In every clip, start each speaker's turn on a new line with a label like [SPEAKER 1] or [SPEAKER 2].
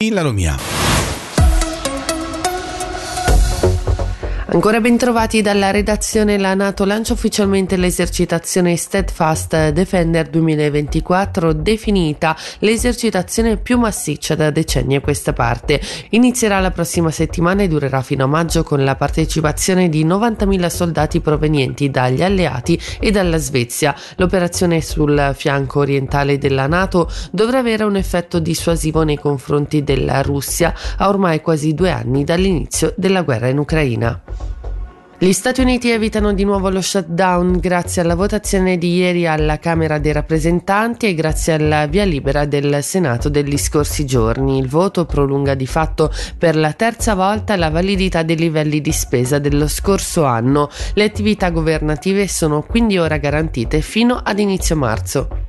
[SPEAKER 1] La Romia.
[SPEAKER 2] Ancora ben trovati dalla redazione la Nato lancia ufficialmente l'esercitazione Steadfast Defender 2024 definita l'esercitazione più massiccia da decenni a questa parte. Inizierà la prossima settimana e durerà fino a maggio con la partecipazione di 90.000 soldati provenienti dagli alleati e dalla Svezia. L'operazione sul fianco orientale della Nato dovrà avere un effetto dissuasivo nei confronti della Russia a ormai quasi due anni dall'inizio della guerra in Ucraina. Gli Stati Uniti evitano di nuovo lo shutdown grazie alla votazione di ieri alla Camera dei rappresentanti e grazie alla via libera del Senato degli scorsi giorni. Il voto prolunga di fatto per la terza volta la validità dei livelli di spesa dello scorso anno. Le attività governative sono quindi ora garantite fino ad inizio marzo.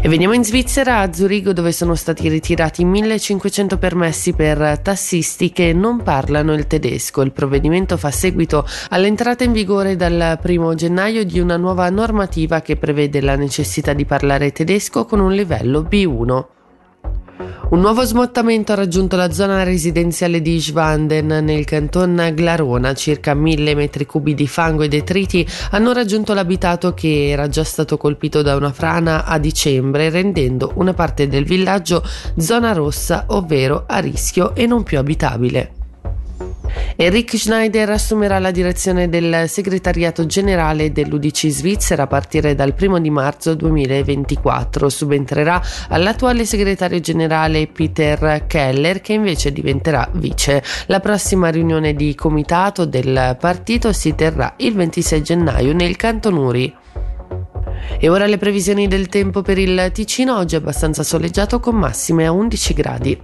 [SPEAKER 2] E veniamo in Svizzera, a Zurigo, dove sono stati ritirati 1500 permessi per tassisti che non parlano il tedesco. Il provvedimento fa seguito all'entrata in vigore dal 1 gennaio di una nuova normativa che prevede la necessità di parlare tedesco con un livello B1. Un nuovo smottamento ha raggiunto la zona residenziale di Schwanden nel canton Glarona. Circa mille metri cubi di fango e detriti hanno raggiunto l'abitato che era già stato colpito da una frana a dicembre, rendendo una parte del villaggio zona rossa, ovvero a rischio e non più abitabile. Enric Schneider assumerà la direzione del segretariato generale dell'UDC Svizzera a partire dal 1 di marzo 2024. Subentrerà all'attuale segretario generale Peter Keller che invece diventerà vice. La prossima riunione di comitato del partito si terrà il 26 gennaio nel Canton Uri. E ora le previsioni del tempo per il Ticino, oggi abbastanza soleggiato con massime a 11 gradi.